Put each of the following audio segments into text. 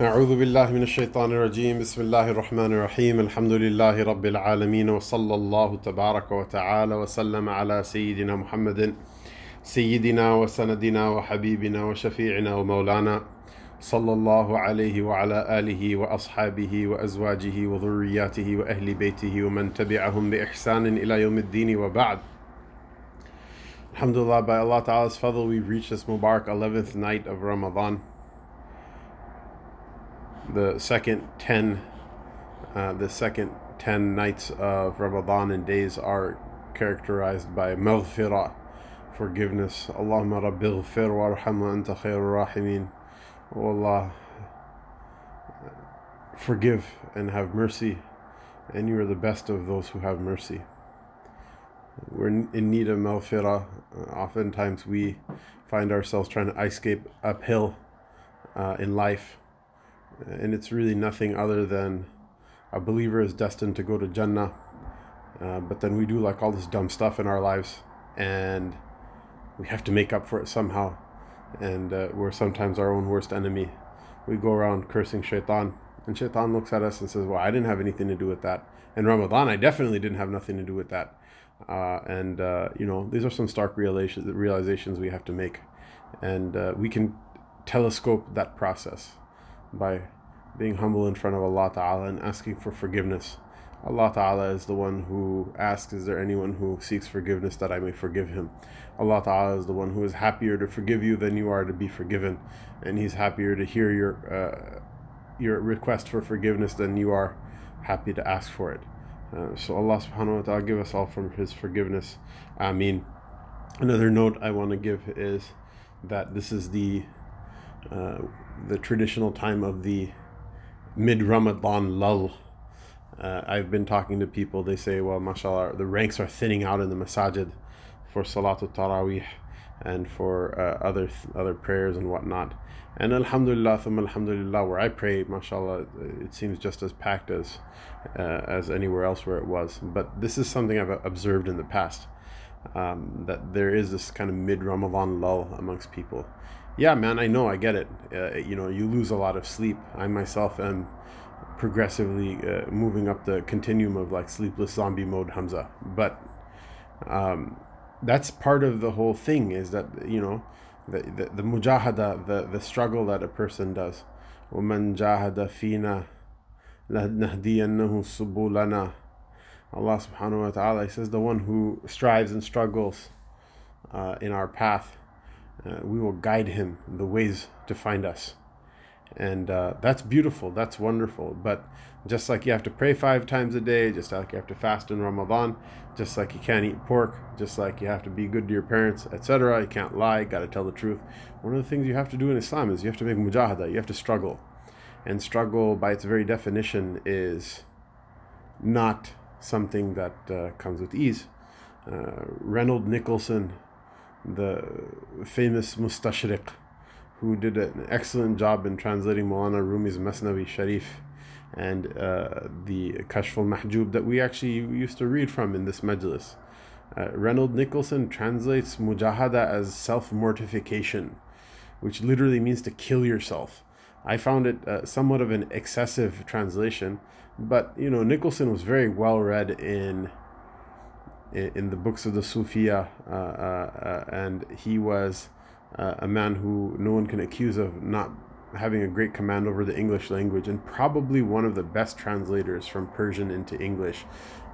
أعوذ بالله من الشيطان الرجيم. بسم الله الرحمن الرحيم. الحمد لله رب العالمين وصلى الله تبارك وتعالى وسلم على سيدنا محمد سيدنا وسندنا وحبيبنا وشفيعنا ومولانا صلى الله عليه وعلى آله وأصحابه وأزواجه وذرياته وأهل بيته ومن تبعهم بإحسان إلى يوم الدين وبعد. Alhamdulillah, by Allah Ta'ala's fadl, we've reached this Mubarak 11th night of Ramadan. The second 10, uh, the second 10 nights of Ramadan and days are characterized by maghfirah, forgiveness. Allahumma rabbi ghfir warham wa anta khairur rahimin. O Allah, forgive and have mercy, and you are the best of those who have mercy. We're in need of maghfirah. Uh, oftentimes we find ourselves trying to escape uphill uh, in life, and it's really nothing other than a believer is destined to go to Jannah, uh, but then we do like all this dumb stuff in our lives, and we have to make up for it somehow, and uh, we're sometimes our own worst enemy. We go around cursing shaitan, and shaitan looks at us and says, Well, I didn't have anything to do with that. In Ramadan, I definitely didn't have nothing to do with that. Uh, and uh, you know these are some stark realizations, we have to make and uh, we can telescope that process by being humble in front of Allah Ta'ala and asking for forgiveness. Allah Ta'ala is the one who asks is there anyone who seeks forgiveness that I may forgive him? Allah Ta'ala is the one who is happier to forgive you than you are to be forgiven. And he's happier to hear your uh, your request for forgiveness than you are happy to ask for it. Uh, so Allah subhanahu wa ta'ala give us all from his forgiveness. I mean, another note I want to give is that this is the uh, the traditional time of the mid Ramadan lull. Uh, I've been talking to people, they say, well, mashallah, the ranks are thinning out in the masajid for Salatul Taraweeh and for uh, other other prayers and whatnot. And Alhamdulillah, Alhamdulillah, where I pray, mashallah, it seems just as packed as uh, as anywhere else where it was. But this is something I've observed in the past um, that there is this kind of mid Ramadan lull amongst people Yeah, man, I know, I get it. Uh, you know, you lose a lot of sleep. I myself am progressively uh, moving up the continuum of like sleepless zombie mode, Hamza. But um, that's part of the whole thing is that, you know, the, the, the mujahada, the, the struggle that a person does. وَمَنْ جَاهَدَ فِينَا لَنَهْدِيَنَّهُ سُبُولَنَا Allah subhanahu wa ta'ala says the one who strives and struggles uh, in our path, uh, we will guide him the ways to find us. And uh, that's beautiful. That's wonderful. But just like you have to pray five times a day just like you have to fast in ramadan just like you can't eat pork just like you have to be good to your parents etc you can't lie got to tell the truth. One of the things you have to do in islam is you have to make mujahada you have to struggle. And struggle by its very definition is not something that uh, comes with ease. Uh, Reynold Nicholson the famous mustashriq who did an excellent job in translating Maulana Rumi's Masnavi Sharif and uh, the Kashf al-Mahjub that we actually used to read from in this majlis. Uh, Reynold Nicholson translates mujahada as self-mortification, which literally means to kill yourself. I found it uh, somewhat of an excessive translation, but you know Nicholson was very well read in in, the books of the Sufia, uh, uh, uh, and he was a man who no one can accuse of not having a great command over the English language and probably one of the best translators from Persian into English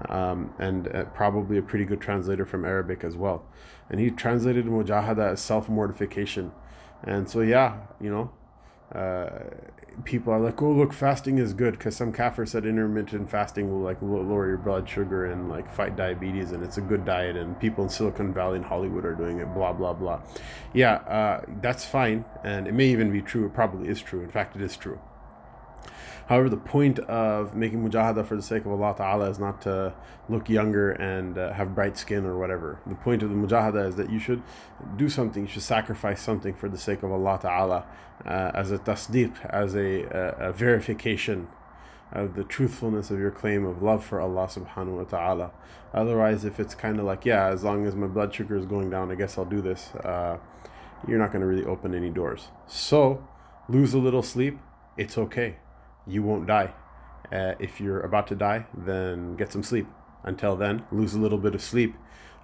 um, and uh, probably a pretty good translator from Arabic as well. And he translated mujahada as self mortification. And so, yeah, you know, uh, people are like, oh, look, fasting is good because some kafir said intermittent fasting will like lower your blood sugar and like fight diabetes and it's a good diet and people in Silicon Valley and Hollywood are doing it, blah, blah, blah. Yeah, uh, that's fine. And it may even be true. It probably is true. In fact, it is true. However, the point of making mujahada for the sake of Allah Ta'ala is not to look younger and uh, have bright skin or whatever. The point of the mujahada is that you should do something, you should sacrifice something for the sake of Allah Ta'ala uh, as a tasdeeq, as a, a, a verification of the truthfulness of your claim of love for Allah subhanahu wa ta'ala. Otherwise, if it's kind of like, yeah, as long as my blood sugar is going down, I guess I'll do this, uh, you're not going to really open any doors. So, lose a little sleep, it's okay. You won't die. Uh, if you're about to die, then get some sleep. Until then, lose a little bit of sleep.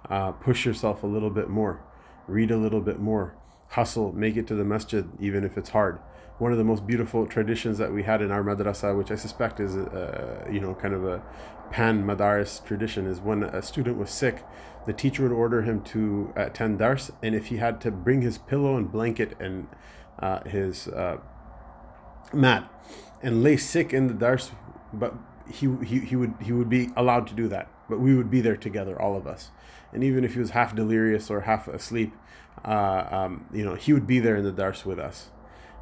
Uh, push yourself a little bit more. Read a little bit more. Hustle. Make it to the masjid, even if it's hard. One of the most beautiful traditions that we had in our madrasa, which I suspect is, uh, you know, kind of a pan madaris tradition, is when a student was sick, the teacher would order him to attend dars, and if he had to bring his pillow and blanket and uh, his uh, mat and lay sick in the dars, but he, he he would he would be allowed to do that. But we would be there together, all of us, and even if he was half delirious or half asleep, uh, um, you know, he would be there in the dars with us.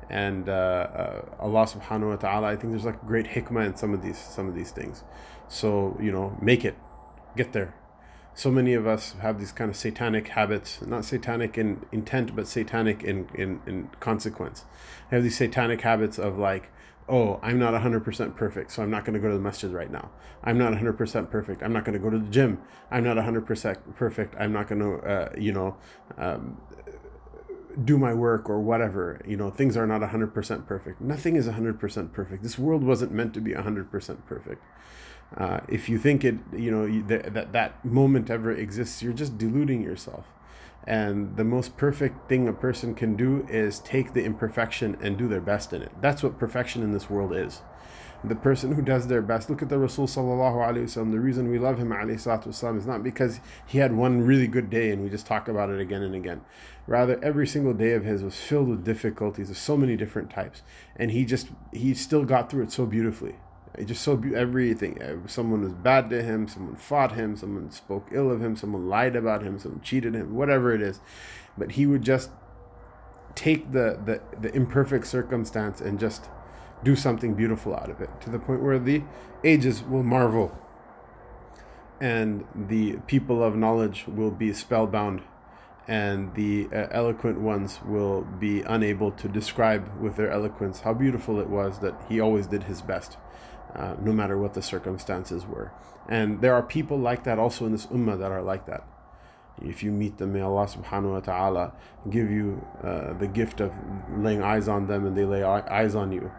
And uh, uh, Allah Subhanahu wa Taala, I think there's like great hikmah in some of these some of these things. So you know, make it, get there, so many of us have these kind of satanic habits not satanic in intent but satanic in in, in consequence I have these satanic habits of like oh i'm not 100% perfect so i'm not going to go to the masjid right now. I'm not 100% perfect. I'm not going to go to the gym. I'm not 100% perfect. I'm not going to uh, you know um, do my work or whatever. You know things are not 100% perfect. Nothing is 100% perfect. This world wasn't meant to be 100% perfect. Uh, if you think it, you know, that, that that moment ever exists, you're just deluding yourself. And the most perfect thing a person can do is take the imperfection and do their best in it. That's what perfection in this world is. The person who does their best. Look at the Rasul sallallahu alaihi wasallam. The reason we love him wasallam is not because he had one really good day and we just talk about it again and again. Rather, every single day of his was filled with difficulties of so many different types, and he just he still got through it so beautifully. Just so be- everything. Uh, someone was bad to him. Someone fought him. Someone spoke ill of him. Someone lied about him. Someone cheated him. Whatever it is, but he would just take the the, the imperfect circumstance and just do something beautiful out of it to the point where the ages will marvel and the people of knowledge will be spellbound and the uh, eloquent ones will be unable to describe with their eloquence how beautiful it was that he always did his best uh, no matter what the circumstances were. And there are people like that also in this ummah that are like that. If you meet them, may Allah subhanahu wa ta'ala give you uh, the gift of laying eyes on them and they lay eyes on you.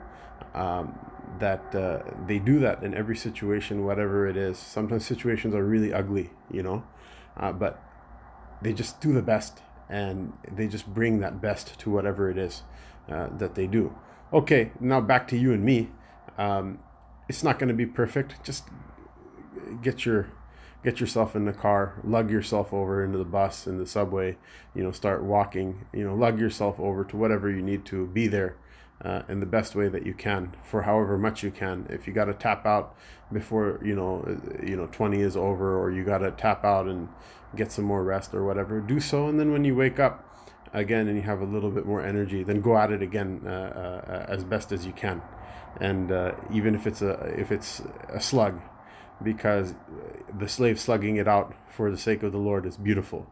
Um, that uh, they do that in every situation, whatever it is. Sometimes situations are really ugly, you know, uh, but they just do the best and they just bring that best to whatever it is uh, that they do. Okay, now back to you and me. Um, it's not going to be perfect. Just get your get yourself in the car, lug yourself over into the bus, in the subway, you know, start walking, you know, lug yourself over to whatever you need to be there uh, in the best way that you can for however much you can. If you got to tap out before, you know, uh, you know, 20 is over or you got to tap out and get some more rest or whatever, do so. And then when you wake up again and you have a little bit more energy, then go at it again uh, uh, as best as you can and uh, even if it's a if it's a slug, because the slave slugging it out for the sake of the Lord is beautiful,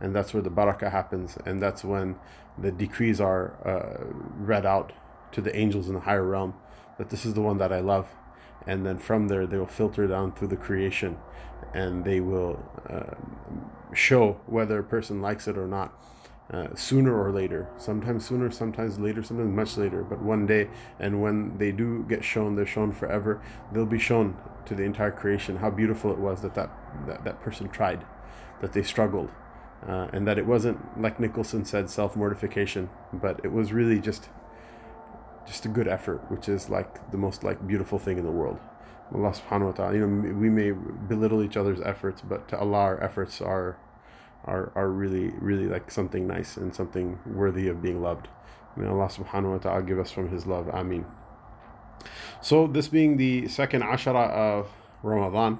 and that's where the barakah happens, and that's when the decrees are uh, read out to the angels in the higher realm that this is the one that I love, and then from there they will filter down through the creation, and they will uh, show whether a person likes it or not uh, sooner or later. Sometimes sooner, sometimes later, sometimes much later. But one day, and when they do get shown, they're shown forever. They'll be shown to the entire creation how beautiful it was that that, that, that person tried, that they struggled, uh, and that it wasn't like Nicholson said, self mortification, but it was really just just a good effort, which is like the most like beautiful thing in the world. Allah subhanahu wa ta'ala, you know, we may belittle each other's efforts, but to Allah, our efforts are are, are really, really like something nice and something worthy of being loved. May Allah subhanahu wa ta'ala give us from His love. Ameen. So, this being the second ashara of Ramadan,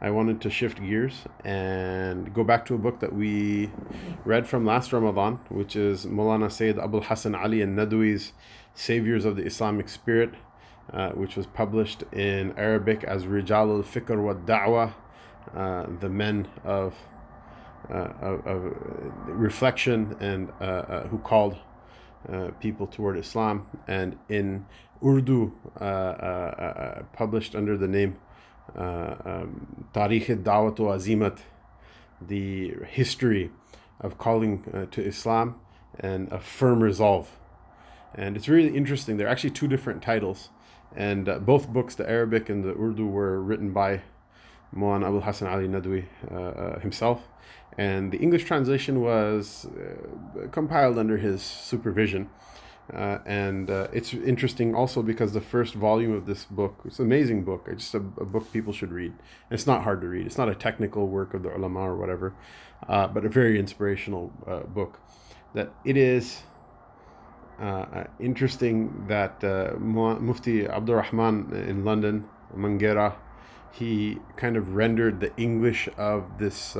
I wanted to shift gears and go back to a book that we read from last Ramadan, which is Mulana Sayyid Abul Hassan Ali and Nadwi's Saviors of the Islamic Spirit, uh, which was published in Arabic as Rijal al Fikr wa Da'wah, uh, the men of of, of, reflection and uh, uh, who called people toward Islam. And in Urdu, published under the name um, Tarikh Dawat Azimat, the history of calling to Islam and a firm resolve. and it's really interesting. There are actually two different titles, and uh, both books, the Arabic and the Urdu, were written by Maulana Abul Hassan Ali Nadwi uh, uh, himself, and the English translation was uh, compiled under his supervision. Uh, and uh, it's interesting also because the first volume of this book it's an amazing book. It's just a, a, book people should read. And it's not hard to read. It's not a technical work of the ulama or whatever uh, but a very inspirational uh, book. That it is interesting that mufti abdul rahman in london mangera he kind of rendered the english of this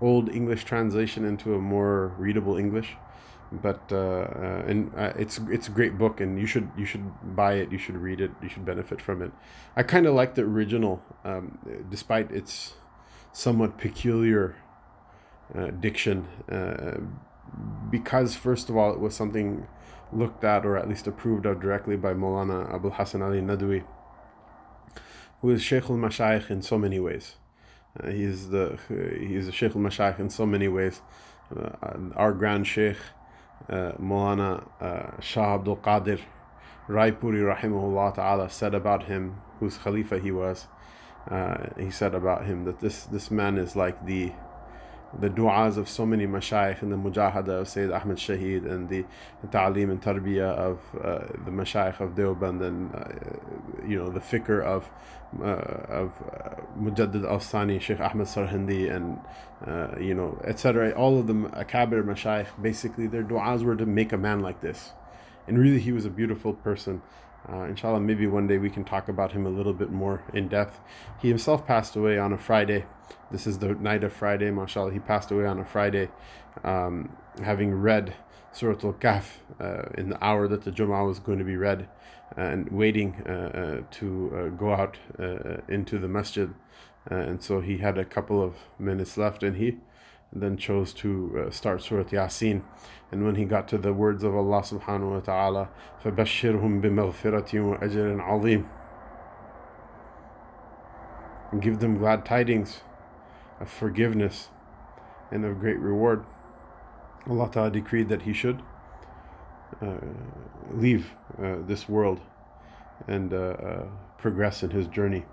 old english translation into a more readable english. But uh, uh, and uh, it's it's a great book and you should you should buy it you should read it you should benefit from it. I kind of like the original um, despite its somewhat peculiar uh, diction uh, because first of all it was something looked at or at least approved of directly by Molana Abul Hasan Ali Nadwi who is Sheikh al-Mashayikh in so many ways. Uh, he's the he's a Sheikh al-Mashayikh in so many ways. Our grand Sheikh uh, Maulana uh, Shah Abdul Qadir Raipuri rahimahullah ta'ala said about him, whose Khalifa he was, uh, he said about him that this, this man is like the the du'as of so many mashayikh and the mujahada of Sayyid Ahmed Shahid and the, ta'aleem and tarbiyah of uh, the mashayikh of Deoband and uh, you know the fikr of uh, of uh, Mujaddid al-Sani, Sheikh Ahmed Sarhindi and uh, you know etc. All of the akabir mashayikh basically their du'as were to make a man like this and really he was a beautiful person uh, inshallah, maybe one day we can talk about him a little bit more in depth. He himself passed away on a Friday. This is the night of Friday, mashallah. He passed away on a Friday, um, having read Surah Al Kahf uh, in the hour that the Jum'ah was going to be read, uh, and waiting uh, uh, to go out into the masjid. and so he had a couple of minutes left, and he then chose to start Surah Yasin. And when he got to the words of Allah subhanahu wa ta'ala, فَبَشِّرْهُمْ بِمَغْفِرَةٍ وَأَجْرٍ عَظِيمٍ and give them glad tidings of forgiveness and of great reward. Allah Ta'ala decreed that he should uh, leave uh, this world and uh, uh progress in his journey.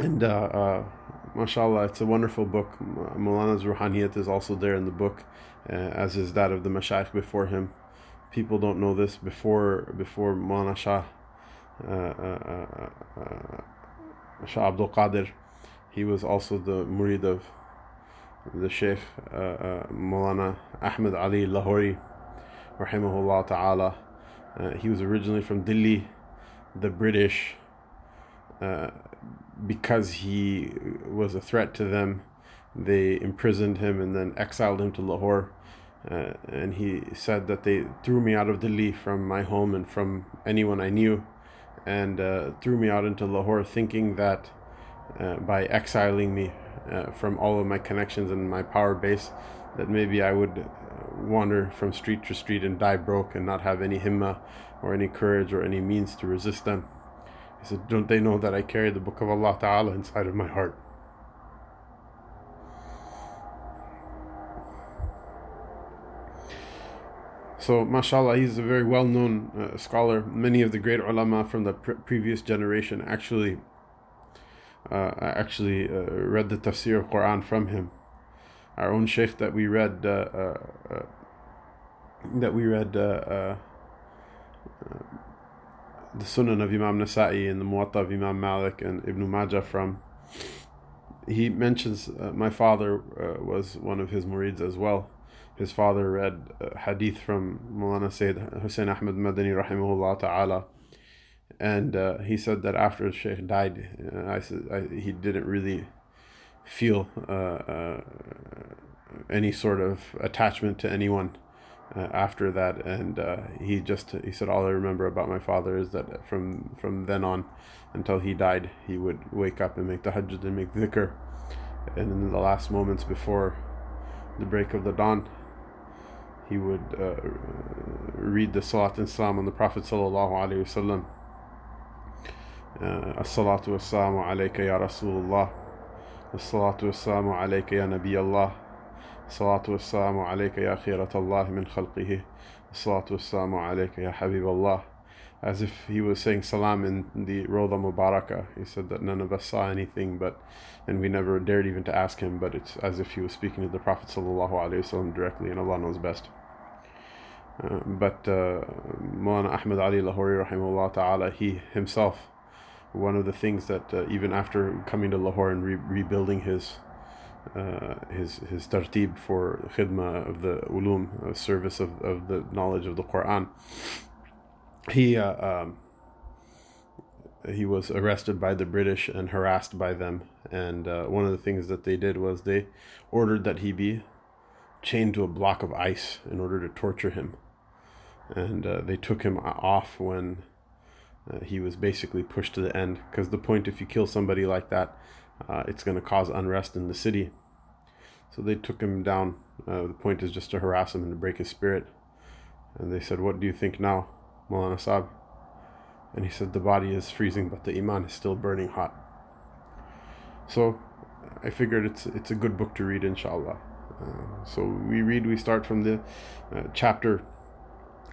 And uh, uh, mashallah, it's a wonderful book. Maulana's Ruhaniyat is also there in the book uh, as is that of the Mashaykh before him. People don't know this before before Maulana Shah, uh, uh, uh, Shah Abdul Qadir. He was also the murid of the Sheikh uh, uh, Maulana Ahmed Ali Lahori, rahimahullah ta'ala. Uh, he was originally from Delhi, the British, uh, because he was a threat to them, they imprisoned him and then exiled him to Lahore. Uh, and he said that they threw me out of Delhi from my home and from anyone I knew, and uh, threw me out into Lahore, thinking that uh, by exiling me uh, from all of my connections and my power base, that maybe I would wander from street to street and die broke and not have any himma or any courage or any means to resist them. He said, Don't they know that I carry the book of Allah Ta'ala inside of my heart? So, mashallah, he's a very well known uh, scholar. Many of the great ulama from the pre- previous generation actually uh, actually uh, read the tafsir of Quran from him. Our own sheikh that we read uh, uh, uh, that we read the Sunan of Imam Nasa'i and the Muwatta of Imam Malik and Ibn Majah from. He mentions my father was one of his murids as well his father read hadith from Mulana Sayyid Hussein Ahmed Madani rahimahullah ta'ala and uh, he said that after Sheikh died uh, I said I, he didn't really feel uh, uh any sort of attachment to anyone uh, after that and uh, he just he said all I remember about my father is that from from then on until he died he would wake up and make tahajjud and make dhikr and in the last moments before the break of the dawn he would uh, read the Salat and Salam on the Prophet sallallahu alaihi wasallam. Uh, As-salatu was-salamu alayka ya Rasulullah. As-salatu was-salamu alayka ya Nabi Allah. As-salatu was-salamu alayka ya khirat Allah min khalqihi. Salatu wassalamu ya Habib. As if he was saying salam in the Roda Mubarakah. He said that none of us saw anything, but and we never dared even to ask him, but it's as if he was speaking to the Prophet ﷺ directly, and Allah knows best. Uh, but uh, Mulana Ahmad Ali Lahori rahimahullah ta'ala, he himself, one of the things that uh, even after coming to Lahore and re- rebuilding his uh, his his tartib for khidma of the ulum, uh, service of, of the knowledge of the Quran, he uh, um, he was arrested by the British and harassed by them. And uh, one of the things that they did was they ordered that he be chained to a block of ice in order to torture him and uh, they took him off when uh, he was basically pushed to the end. Because the point, if you kill somebody like that, uh, it's going to cause unrest in the city. So they took him down. Uh, the point is just to harass him and to break his spirit. And they said, "What do you think now, Maulana Saab?" And he said, "The body is freezing, but the iman is still burning hot." So I figured it's it's a good book to read, inshallah. Uh, so we read. We start from the uh, chapter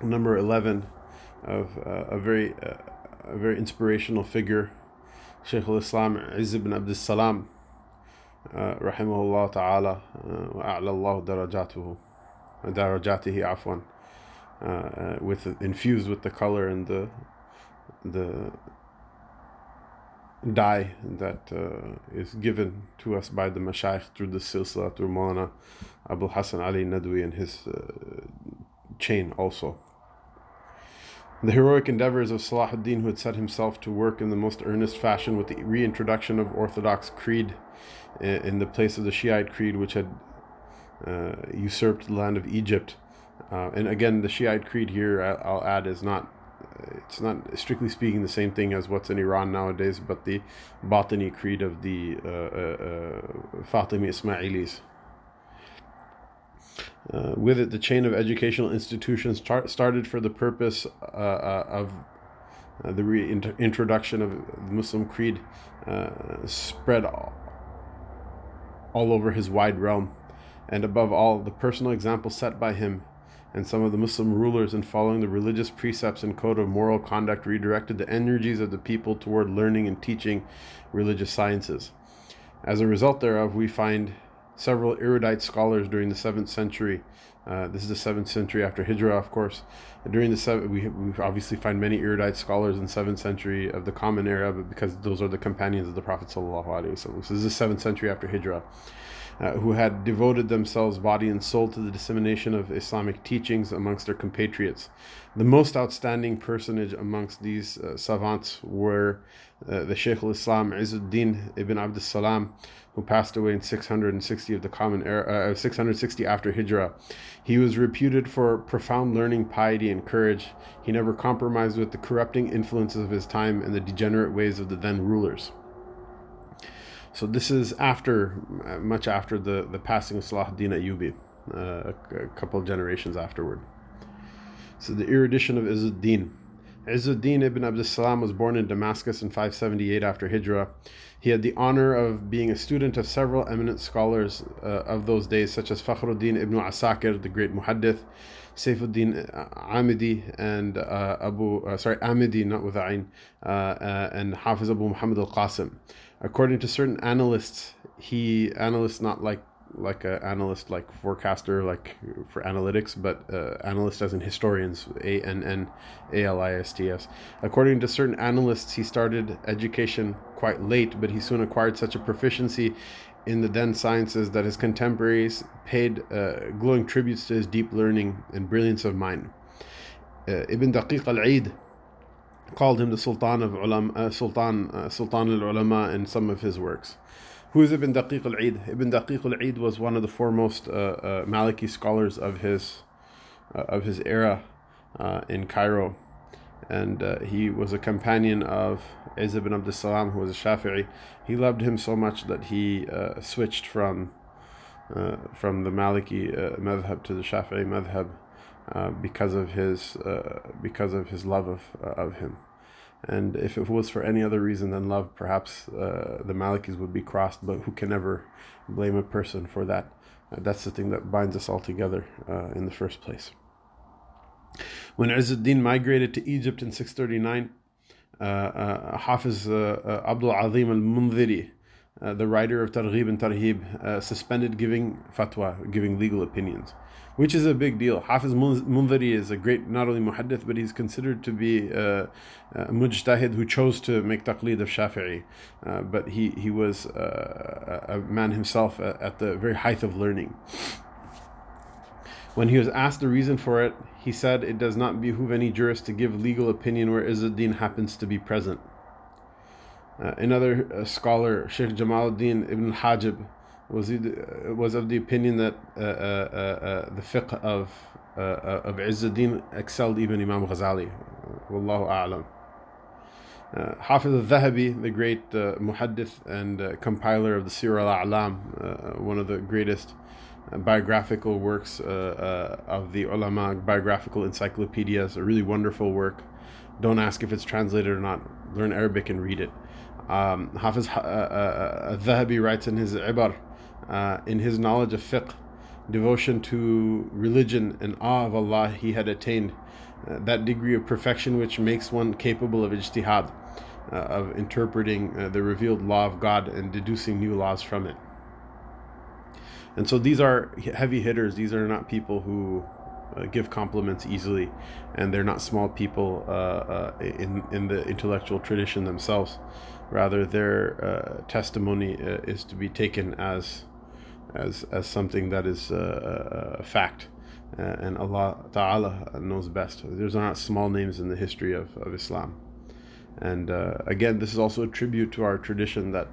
number 11 of uh, a very uh, a very inspirational figure Izz ibn Abdul Salam uh, rahimahullah ta'ala uh, wa a'la Allah darajatuhu uh, uh, with infused with the color and the the dye that uh, is given to us by the mashayikh through the silsila through Maulana Abul Hassan Ali Nadwi and his uh, chain also the heroic endeavors of Salahuddin, who had set himself to work in the most earnest fashion with the reintroduction of Orthodox creed in the place of the Shiite creed, which had uh, usurped the land of Egypt. Uh, and again, the Shiite creed here, I'll add, is not it's not strictly speaking the same thing as what's in Iran nowadays, but the Batini creed of the uh, uh, uh Fatimi Ismailis. Uh, with it, the chain of educational institutions tar- started for the purpose uh, uh, of uh, the reintroduction of the Muslim creed uh, spread all, all over his wide realm, and above all, the personal example set by him and some of the Muslim rulers in following the religious precepts and code of moral conduct redirected the energies of the people toward learning and teaching religious sciences. As a result thereof, we find several erudite scholars during the 7th century. Uh, this is the 7th century after Hijrah, of course. During the seven, we, we obviously find many erudite scholars in 7th century of the Common Era, but because those are the companions of the Prophet. Sallallahu So this is the 7th century after Hijrah. Uh, who had devoted themselves body and soul to the dissemination of Islamic teachings amongst their compatriots. The most outstanding personage amongst these uh, savants were uh, the Shaykh al-Islam Izzuddin ibn Abdus Salam, who passed away in 660 of the common era, uh, 660 after Hijrah. He was reputed for profound learning, piety, and courage. He never compromised with the corrupting influences of his time and the degenerate ways of the then rulers. So this is after, uh, much after the, the passing of Salahuddin Ayyubi, uh, a, a couple of generations afterward. So the erudition of Izzuddin. Izzuddin ibn Abdus Salam was born in Damascus in 578 after Hijrah. He had the honor of being a student of several eminent scholars uh, of those days, such as Fakhruddin ibn Asakir, the great muhaddith, Saifuddin Amidi, and uh, Abu, uh, sorry, Amidi, not with Ain, uh, uh, and Hafiz Abu Muhammad al Qasim. According to certain analysts, he, analysts not like like an analyst, like forecaster, like for analytics, but uh, analyst as in historians, A N N A L I S T S. According to certain analysts, he started education quite late, but he soon acquired such a proficiency in the then sciences that his contemporaries paid uh, glowing tributes to his deep learning and brilliance of mind. Uh, Ibn Daqiq al-Eid called him the Sultan of Ulam, uh, Sultan uh, Sultan al-Ulama in some of his works. Who is Ibn Daqiq al-Eid? Ibn Daqiq al-Eid was one of the foremost uh, uh, Maliki scholars of his uh, of his era uh, in Cairo, and uh, he was a companion of Izz ibn Abdus Salam, who was a Shafi'i. He loved him so much that he uh, switched from from the Maliki madhab to the Shafi'i madhab because of his because of his love of of him. And if it was for any other reason than love, perhaps uh, the Malikis would be crossed, but who can ever blame a person for that? Uh, that's the thing that binds us all together uh, in the first place. When Izzuddin migrated to Egypt in 639, uh, uh, Hafiz uh, Abdul Azim al Mundhiri, the writer of Targhib and Tarhib, suspended giving fatwa, giving legal opinions, which is a big deal. Hafiz Mundhiri is a great, not only muhaddith, but he's considered to be a mujtahid who chose to make taqlid of Shafi'i. but he, he was a man himself at the very height of learning. When he was asked the reason for it, he said, It does not behoove any jurist to give legal opinion where Izzuddin happens to be present. Uh, another uh, scholar, Sheikh Jamaluddin ibn Hajib, was, he, uh, was of the opinion that uh, uh, uh, the fiqh of, of Izzuddin excelled even Imam Ghazali. Wallahu a'lam. Uh, Hafiz al-Dhahabi, the great uh, muhaddith and uh, compiler of the Siyar al-A'lam, one of the greatest biographical works uh, uh, of the ulama, biographical encyclopedias, a really wonderful work. Don't ask if it's translated or not. Learn Arabic and read it. Um, Hafiz uh, uh, Dhahabi writes in his Ibar, uh, in his knowledge of fiqh, devotion to religion and awe of Allah, he had attained uh, that degree of perfection which makes one capable of ijtihad, uh, of interpreting uh, the revealed law of God and deducing new laws from it. And so these are heavy hitters. These are not people who uh, give compliments easily, and they're not small people uh, uh, in in the intellectual tradition themselves. Rather, their uh, testimony uh, is to be taken as as as something that is uh, a fact, and Allah Taala knows best. There's not small names in the history of, of Islam, and again, this is also a tribute to our tradition that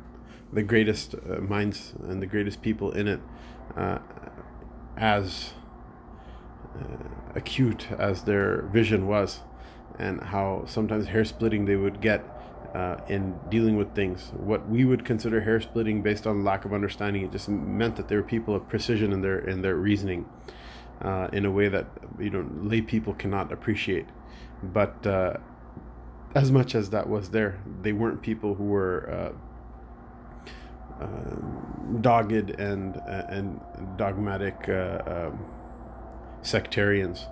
the greatest minds and the greatest people in it uh, as uh, acute as their vision was, and how sometimes hair splitting they would get uh, in dealing with things. What we would consider hair splitting based on lack of understanding, it just meant that they were people of precision in their in their reasoning, uh, in a way that you know lay people cannot appreciate. But uh, as much as that was there, they weren't people who were uh, um, dogged and uh, and dogmatic uh, um, sectarians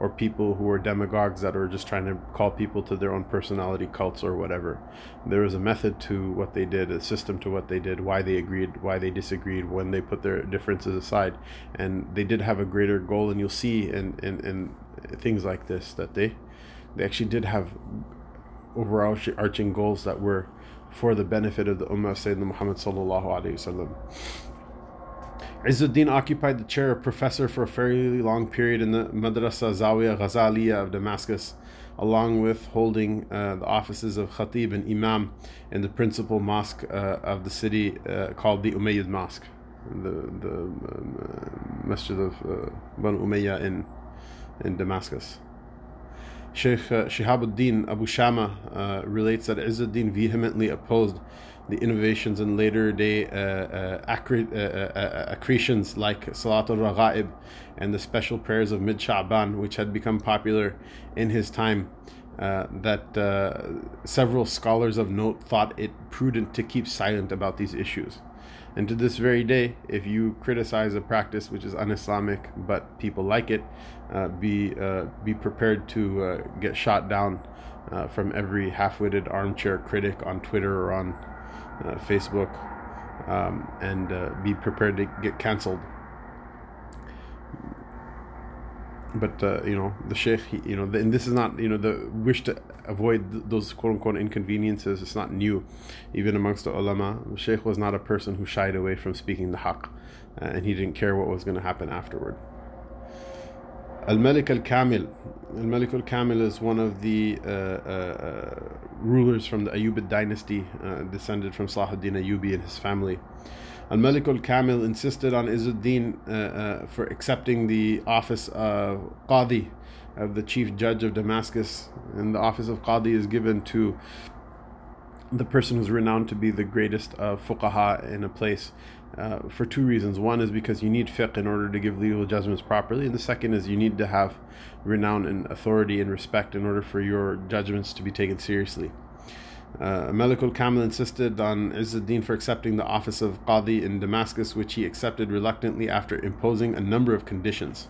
or people who are demagogues that are just trying to call people to their own personality cults or whatever. There was a method to what they did, a system to what they did, why they agreed, why they disagreed, when they put their differences aside. And they did have a greater goal, and you'll see in, in, in things like this that they they actually did have overarching goals that were for the benefit of the Ummah of Sayyidina Muhammad sallallahu alayhi wasallam. Izzuddin occupied the chair of professor for a fairly long period in the Madrasa Zawiya Ghazaliya of Damascus, along with holding uh, the offices of Khatib and Imam in the principal mosque uh, of the city uh, called the Umayyad Mosque, the, the um, Masjid of uh, Banu Umayyah in, in Damascus. Sheikh uh, Shihabuddin Abu Shama uh, relates that Izzuddin vehemently opposed the innovations in later day uh, uh, accre- uh, uh, accretions like Salatul Raghaib and the special prayers of mid Sha'ban, which had become popular in his time. that several scholars of note thought it prudent to keep silent about these issues. And to this very day, if you criticize a practice which is un-Islamic but people like it, uh, be uh, be prepared to uh, get shot down uh, from every half-witted armchair critic on Twitter or on uh, Facebook, um, and uh, be prepared to get cancelled but uh, you know the sheikh he, you know the, and this is not you know the wish to avoid th- those quote unquote inconveniences it's not new even amongst the ulama. The sheikh was not a person who shied away from speaking the haqq uh, and he didn't care what was going to happen afterward Al-Malik al-Kamil Al-Malik al-Kamil is one of the uh, uh rulers from the Ayyubid dynasty uh, descended from Salahuddin Ayyubi and his family Al Malik al Kamil insisted on Izzuddin uh, uh, for accepting the office of Qadi, of the chief judge of Damascus. And the office of Qadi is given to the person who's renowned to be the greatest uh, fuqaha in a place. Uh, for two reasons. One is because you need fiqh in order to give legal judgments properly, and the second is you need to have renown and authority and respect in order for your judgments to be taken seriously. Uh, Malikul Kamil insisted on Izzuddin for accepting the office of Qadi in Damascus, which he accepted reluctantly after imposing a number of conditions.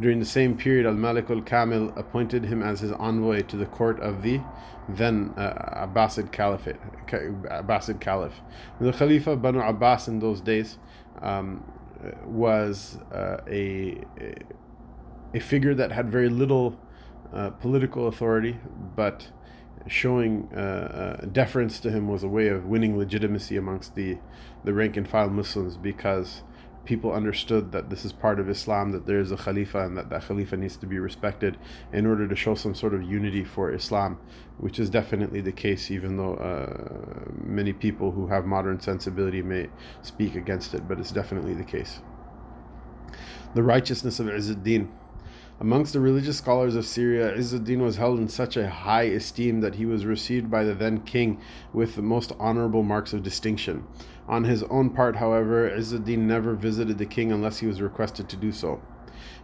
During the same period, Al Malik al Kamil appointed him as his envoy to the court of the then uh, Abbasid Caliphate, Abbasid Caliph. The Khalifa Banu Abbas in those days um, was uh, a, a figure that had very little uh, political authority, but showing uh, uh, deference to him was a way of winning legitimacy amongst the, the rank and file Muslims because people understood that this is part of Islam, that there is a Khalifa and that that Khalifa needs to be respected in order to show some sort of unity for Islam, which is definitely the case, even though uh, many people who have modern sensibility may speak against it, but it's definitely the case. The righteousness of Izzuddin. Amongst the religious scholars of Syria, Izzuddin was held in such a high esteem that he was received by the then king with the most honorable marks of distinction. On his own part, however, Izzuddin never visited the king unless he was requested to do so.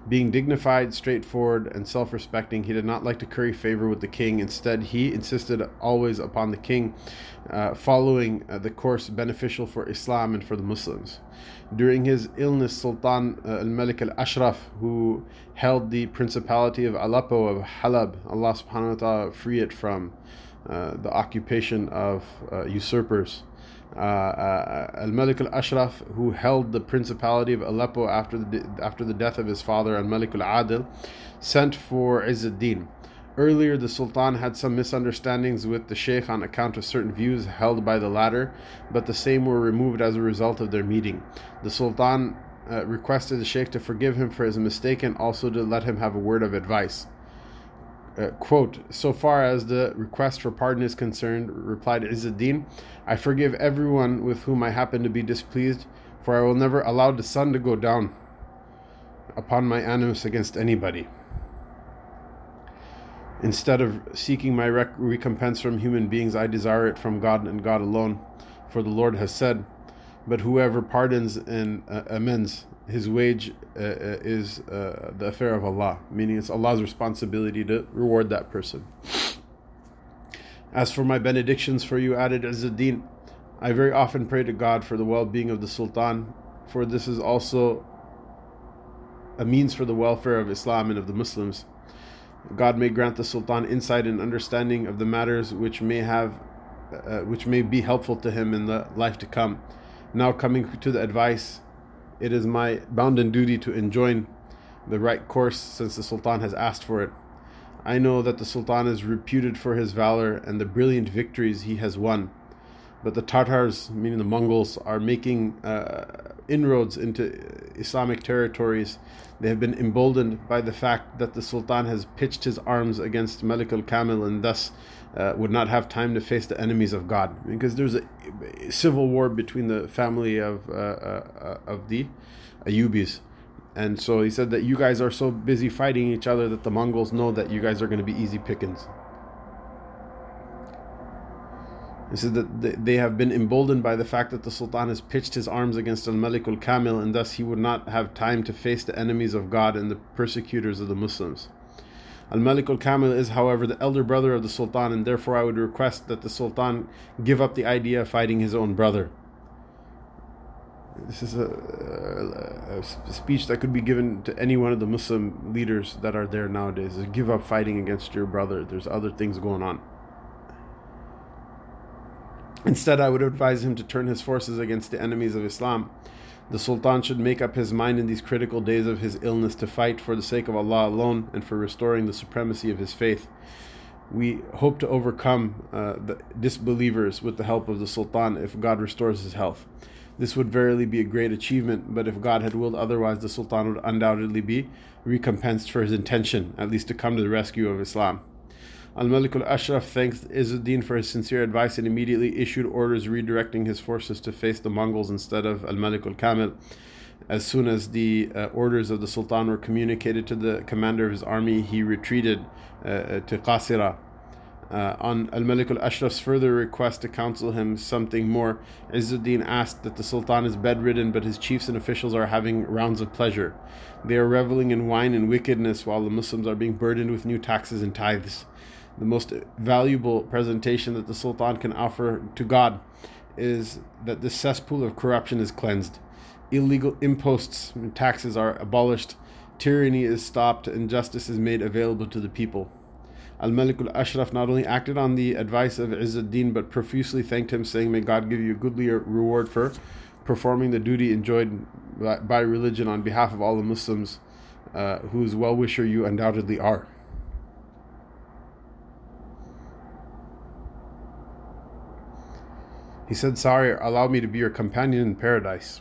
Being dignified, straightforward, and self respecting, he did not like to curry favor with the king. Instead, he insisted always upon the king uh, following uh, the course beneficial for Islam and for the Muslims. During his illness, Sultan uh, al Malik al Ashraf, who held the principality of Aleppo, of Halab, Allah subhanahu wa ta'ala free it from uh, the occupation of uh, usurpers. Uh, uh, Al Malik al Ashraf, who held the principality of Aleppo after the, after the death of his father, Al Malik al Adil, sent for Izzuddin. Earlier, the Sultan had some misunderstandings with the Sheikh on account of certain views held by the latter, but the same were removed as a result of their meeting. The Sultan uh, requested the Sheikh to forgive him for his mistake and also to let him have a word of advice. Uh, quote, so far as the request for pardon is concerned, replied Izzuddin, I forgive everyone with whom I happen to be displeased, for I will never allow the sun to go down upon my animus against anybody. Instead of seeking my rec- recompense from human beings, I desire it from God and God alone. For the Lord has said, But whoever pardons and uh, amends, his wage uh, uh, is uh, the affair of Allah, meaning it's Allah's responsibility to reward that person. As for my benedictions for you, added Izzuddin, I very often pray to God for the well being of the Sultan, for this is also a means for the welfare of Islam and of the Muslims. God may grant the Sultan insight and understanding of the matters which may have, uh, which may be helpful to him in the life to come. Now coming to the advice it is my bounden duty to enjoin the right course since the Sultan has asked for it. I know that the Sultan is reputed for his valor and the brilliant victories he has won, but the Tatars, meaning the Mongols, are making uh, inroads into Islamic territories. They have been emboldened by the fact that the Sultan has pitched his arms against Malik al Kamil and thus uh, would not have time to face the enemies of God because there's a, civil war between the family of uh, uh, of the Ayubis. And so he said that you guys are so busy fighting each other that the Mongols know that you guys are going to be easy pickings. He said that they have been emboldened by the fact that the Sultan has pitched his arms against Al Malik al Kamil, and thus he would not have time to face the enemies of God and the persecutors of the Muslims. Al Malik al Kamil is, however, the elder brother of the Sultan, and therefore I would request that the Sultan give up the idea of fighting his own brother. This is a, a, speech that could be given to any one of the Muslim leaders that are there nowadays. Give up fighting against your brother. There's other things going on. Instead, I would advise him to turn his forces against the enemies of Islam the Sultan should make up his mind in these critical days of his illness to fight for the sake of Allah alone and for restoring the supremacy of his faith. We hope to overcome uh, the disbelievers with the help of the Sultan if God restores his health. This would verily be a great achievement, but if God had willed otherwise, the Sultan would undoubtedly be recompensed for his intention, at least to come to the rescue of Islam. Al Malik al Ashraf thanked Izzuddin for his sincere advice and immediately issued orders redirecting his forces to face the Mongols instead of Al Malik al Kamil. As soon as the uh, orders of the Sultan were communicated to the commander of his army, he retreated uh, uh to Qasira. Uh, on Al Malik al Ashraf's further request to counsel him something more, Izzuddin asked that the Sultan is bedridden, but his chiefs and officials are having rounds of pleasure. They are reveling in wine and wickedness while the Muslims are being burdened with new taxes and tithes the most valuable presentation that the Sultan can offer to God is that the cesspool of corruption is cleansed. Illegal imposts and taxes are abolished, tyranny is stopped and justice is made available to the people. Al Malik al Ashraf not only acted on the advice of Izzuddin but profusely thanked him, saying, May God give you a goodly reward for performing the duty enjoyed by religion on behalf of all the Muslims, uh, whose well wisher you undoubtedly are. He said, Sorry, allow me to be your companion in paradise.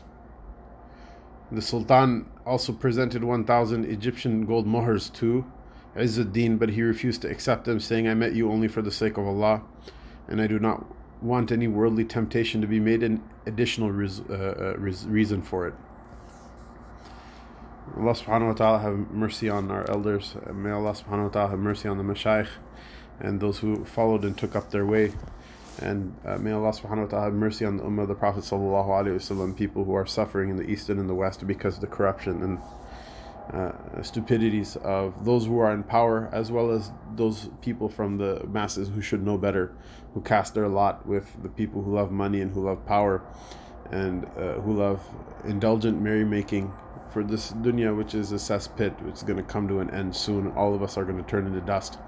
The Sultan also presented 1,000 Egyptian gold mohurs to Izzuddin, but he refused to accept them, saying, I met you only for the sake of Allah, and I do not want any worldly temptation to be made an additional res- uh, uh, reason for it. Allah subhanahu wa ta'ala have mercy on our elders. May Allah subhanahu wa ta'ala have mercy on the mashayikh and those who followed and took up their way. And uh, may Allah subhanahu wa ta'ala have mercy on the ummah of the Prophet sallallahu alaihi wasallam, people who are suffering in the east and in the west because of the corruption and uh, stupidities of those who are in power, as well as those people from the masses who should know better, who cast their lot with the people who love money and who love power, and uh, who love indulgent merrymaking for this dunya, which is a cesspit, is going to come to an end soon. All of us are going to turn into dust.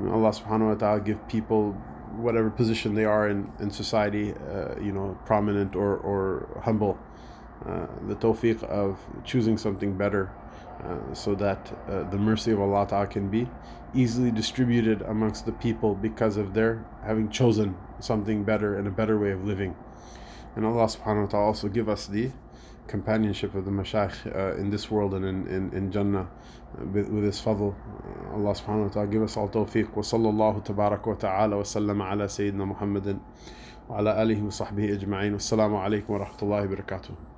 Allah subhanahu wa ta'ala give people whatever position they are in, in society, uh, you know, prominent or, or humble, uh, the tawfiq of choosing something better uh, so that uh, the mercy of Allah Ta'ala can be easily distributed amongst the people because of their having chosen something better and a better way of living. And Allah subhanahu wa ta'ala also give us the companionship of the mashayikh uh, in this world and in, in, in Jannah uh, with, with his fadl. Uh, Allah subhanahu wa ta'ala give us all tawfiq. Wa sallallahu tabarak wa ta'ala wa sallama ala Sayyidina Muhammadin wa ala alihi wa sahbihi ajma'in. Wassalamu alaikum wa rahmatullahi wa barakatuh.